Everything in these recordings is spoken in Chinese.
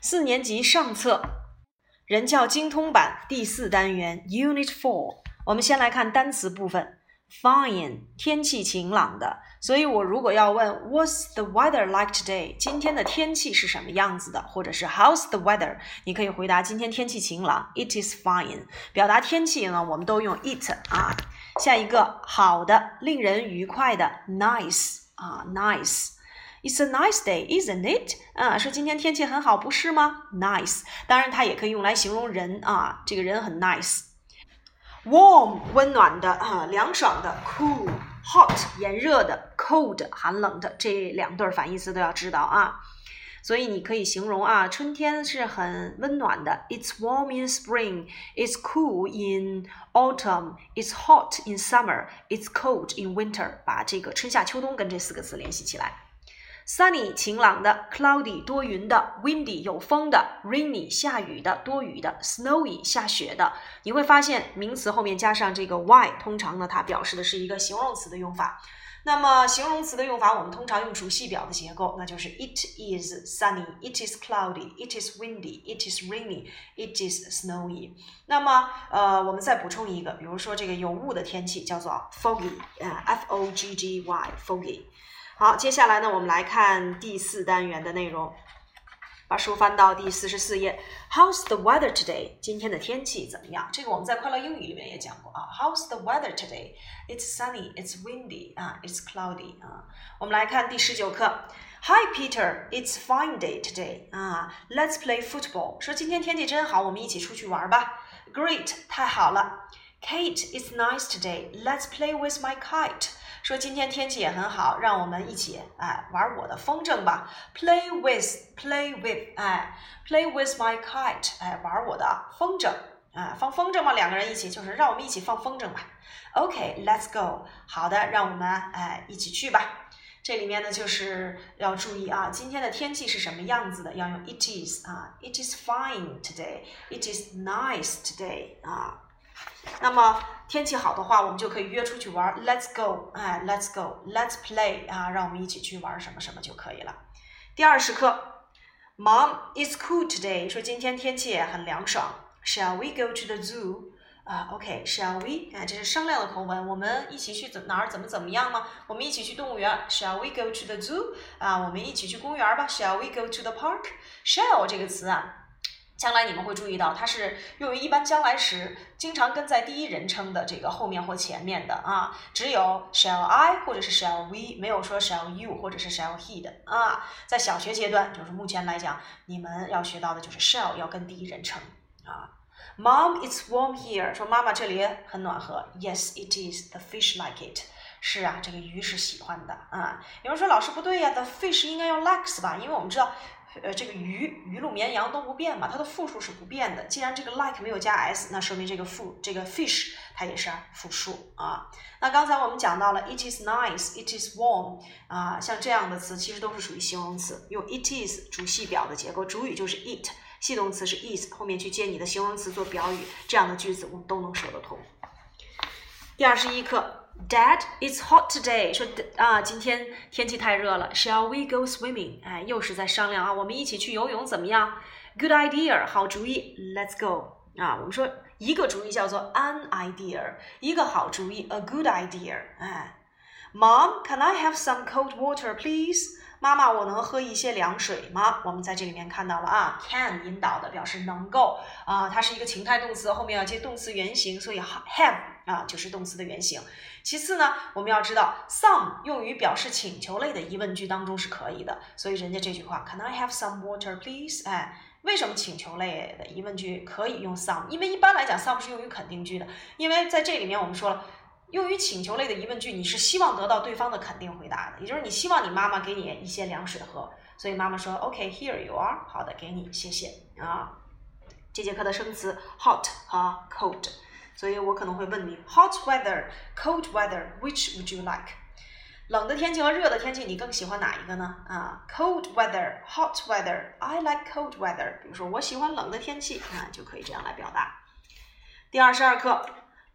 四年级上册，人教精通版第四单元 Unit Four。我们先来看单词部分，Fine，天气晴朗的。所以我如果要问 What's the weather like today？今天的天气是什么样子的？或者是 How's the weather？你可以回答今天天气晴朗，It is fine。表达天气呢，我们都用 it 啊。下一个，好的，令人愉快的，nice 啊，nice。It's a nice day, isn't it？啊，说今天天气很好，不是吗？Nice，当然它也可以用来形容人啊，这个人很 nice。Warm，温暖的啊，凉爽的；cool，hot，炎热的；cold，寒冷的。这两对反义词都要知道啊。所以你可以形容啊，春天是很温暖的。It's warm in spring. It's cool in autumn. It's hot in summer. It's cold in winter. 把这个春夏秋冬跟这四个词联系起来。Sunny 晴朗的，Cloudy 多云的，Windy 有风的，Rainy 下雨的，多雨的，Snowy 下雪的。你会发现名词后面加上这个 y，通常呢它表示的是一个形容词的用法。那么形容词的用法，我们通常用主系表的结构，那就是 It is sunny, It is cloudy, It is windy, It is rainy, It is snowy。那么呃，我们再补充一个，比如说这个有雾的天气叫做 foggy，啊，f o g g y，foggy。好，接下来呢，我们来看第四单元的内容。把书翻到第四十四页。How's the weather today？今天的天气怎么样？这个我们在快乐英语里面也讲过啊。How's the weather today？It's sunny. It's windy. 啊，It's cloudy. 啊。我们来看第十九课。Hi Peter, it's fine day today. 啊，Let's play football. 说今天天气真好，我们一起出去玩吧。Great，太好了。Kate, it's nice today. Let's play with my kite. 说今天天气也很好，让我们一起哎玩我的风筝吧。Play with, play with，哎，play with my kite，哎，玩我的风筝，啊，放风筝嘛，两个人一起就是让我们一起放风筝吧。OK，let's go。好的，让我们哎一起去吧。这里面呢就是要注意啊，今天的天气是什么样子的，要用 it is 啊，it is fine today，it is nice today 啊。那么天气好的话，我们就可以约出去玩。Let's go，哎，Let's go，Let's play 啊，让我们一起去玩什么什么就可以了。第二十课，Mom is cool today，说今天天气很凉爽。Shall we go to the zoo？啊，OK，Shall we？啊，这是商量的口吻。我们一起去哪儿怎么怎么样吗？我们一起去动物园。Shall we go to the zoo？啊，我们一起去公园吧。Shall we go to the park？Shall 这个词啊。将来你们会注意到，它是用于一般将来时，经常跟在第一人称的这个后面或前面的啊。只有 shall I 或者是 shall we，没有说 shall you 或者是 shall he 的啊。在小学阶段，就是目前来讲，你们要学到的就是 shall 要跟第一人称啊。Mom, it's warm here。说妈妈这里很暖和。Yes, it is. The fish like it。是啊，这个鱼是喜欢的啊。有人说老师不对呀，the fish 应该用 likes 吧？因为我们知道。呃，这个鱼、鱼鹿、绵羊都不变嘛，它的复数是不变的。既然这个 like 没有加 s，那说明这个复这个 fish 它也是复数啊。那刚才我们讲到了 it is nice，it is warm 啊，像这样的词其实都是属于形容词，用 it is 主系表的结构，主语就是 it，系动词是 is，后面去接你的形容词做表语，这样的句子我们都能说得通。第二十一课。Dad, it's hot today. 说啊，今天天气太热了。Shall we go swimming? 哎，又是在商量啊，我们一起去游泳怎么样？Good idea，好主意。Let's go. 啊，我们说一个主意叫做 an idea，一个好主意 a good idea。哎，Mom, can I have some cold water, please? 妈妈，我能喝一些凉水吗？我们在这里面看到了啊，can 引导的表示能够啊，它是一个情态动词，后面要接动词原形，所以 have 啊就是动词的原形。其次呢，我们要知道 some 用于表示请求类的疑问句当中是可以的，所以人家这句话 Can I have some water, please？哎，为什么请求类的疑问句可以用 some？因为一般来讲 some 是用于肯定句的，因为在这里面我们说了。用于请求类的疑问句，你是希望得到对方的肯定回答的，也就是你希望你妈妈给你一些凉水喝，所以妈妈说，OK，here you are，好的，给你，谢谢啊。这节课的生词 hot 和 cold，所以我可能会问你，hot weather，cold weather，which would you like？冷的天气和热的天气，你更喜欢哪一个呢？啊，cold weather，hot weather，I like cold weather。比如说我喜欢冷的天气，啊，就可以这样来表达。第二十二课。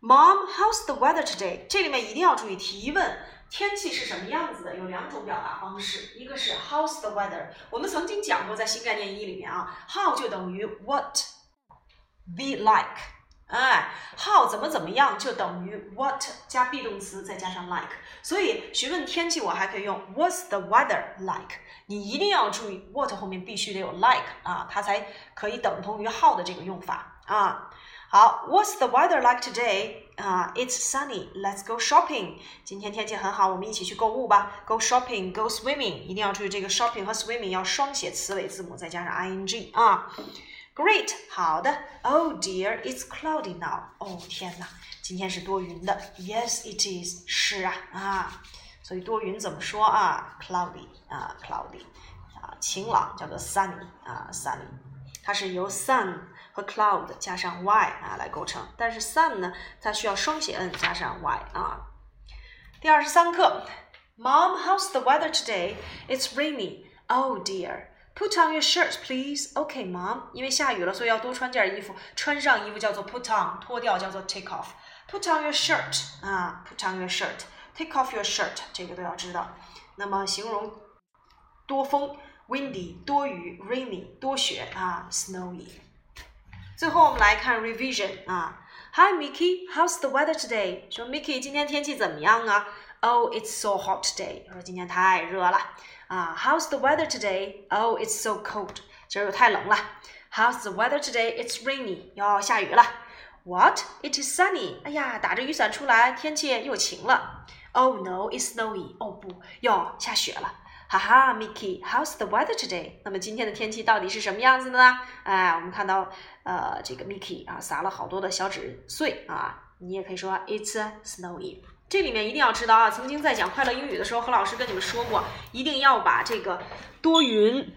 Mom, how's the weather today？这里面一定要注意提问，天气是什么样子的？有两种表达方式，一个是 How's the weather？我们曾经讲过，在新概念一里面啊，How 就等于 What，be like。哎，How 怎么怎么样就等于 What 加 be 动词再加上 like。所以询问天气，我还可以用 What's the weather like？你一定要注意，What 后面必须得有 like 啊，它才可以等同于 How 的这个用法啊。好，What's the weather like today？啊、，It's sunny. Let's go shopping. 今天天气很好，我们一起去购物吧。Go shopping, go swimming. 一定要注意这个 shopping 和 swimming 要双写词尾字母，再加上 ing 啊。Great，好的。Oh dear, it's cloudy now. 哦天哪，今天是多云的。Yes, it is. 是啊啊，所以多云怎么说啊？Cloudy 啊，cloudy 啊，晴朗叫做 sunny 啊，sunny。它是由 sun 和 cloud 加上 y 啊来构成，但是 sun 呢，它需要双写 n 加上 y 啊。第二十三课，Mom, how's the weather today? It's rainy. Oh dear. Put on your shirt, please. Okay, Mom. 因为下雨了，所以要多穿件衣服。穿上衣服叫做 put on，脱掉叫做 take off。Put on your shirt 啊，Put on your shirt. Take off your shirt，这个都要知道。那么形容多风。windy 多雨，rainy 多雪啊，snowy。 最后我们来看 revision 啊，Hi Mickey，how's the weather today？说 Mickey 今天天气怎么样啊？Oh, it's so hot today。说今天太热了啊。How's the weather today？Oh, it's so cold。今儿又太冷了。How's the weather today？It's rainy。要下雨了。What？It is sunny。哎呀，打着雨伞出来，天气又晴了。Oh no, it's snowy。哦不，要下雪了。 哈哈，Mickey，how's the weather today？那么今天的天气到底是什么样子的呢？哎，我们看到，呃，这个 Mickey 啊，撒了好多的小纸碎啊，你也可以说 It's snowy。这里面一定要知道啊，曾经在讲快乐英语的时候，何老师跟你们说过，一定要把这个多云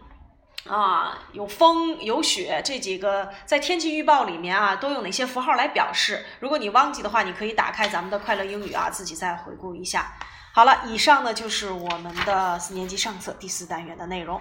啊、有风、有雪这几个在天气预报里面啊，都用哪些符号来表示。如果你忘记的话，你可以打开咱们的快乐英语啊，自己再回顾一下。好了，以上呢就是我们的四年级上册第四单元的内容。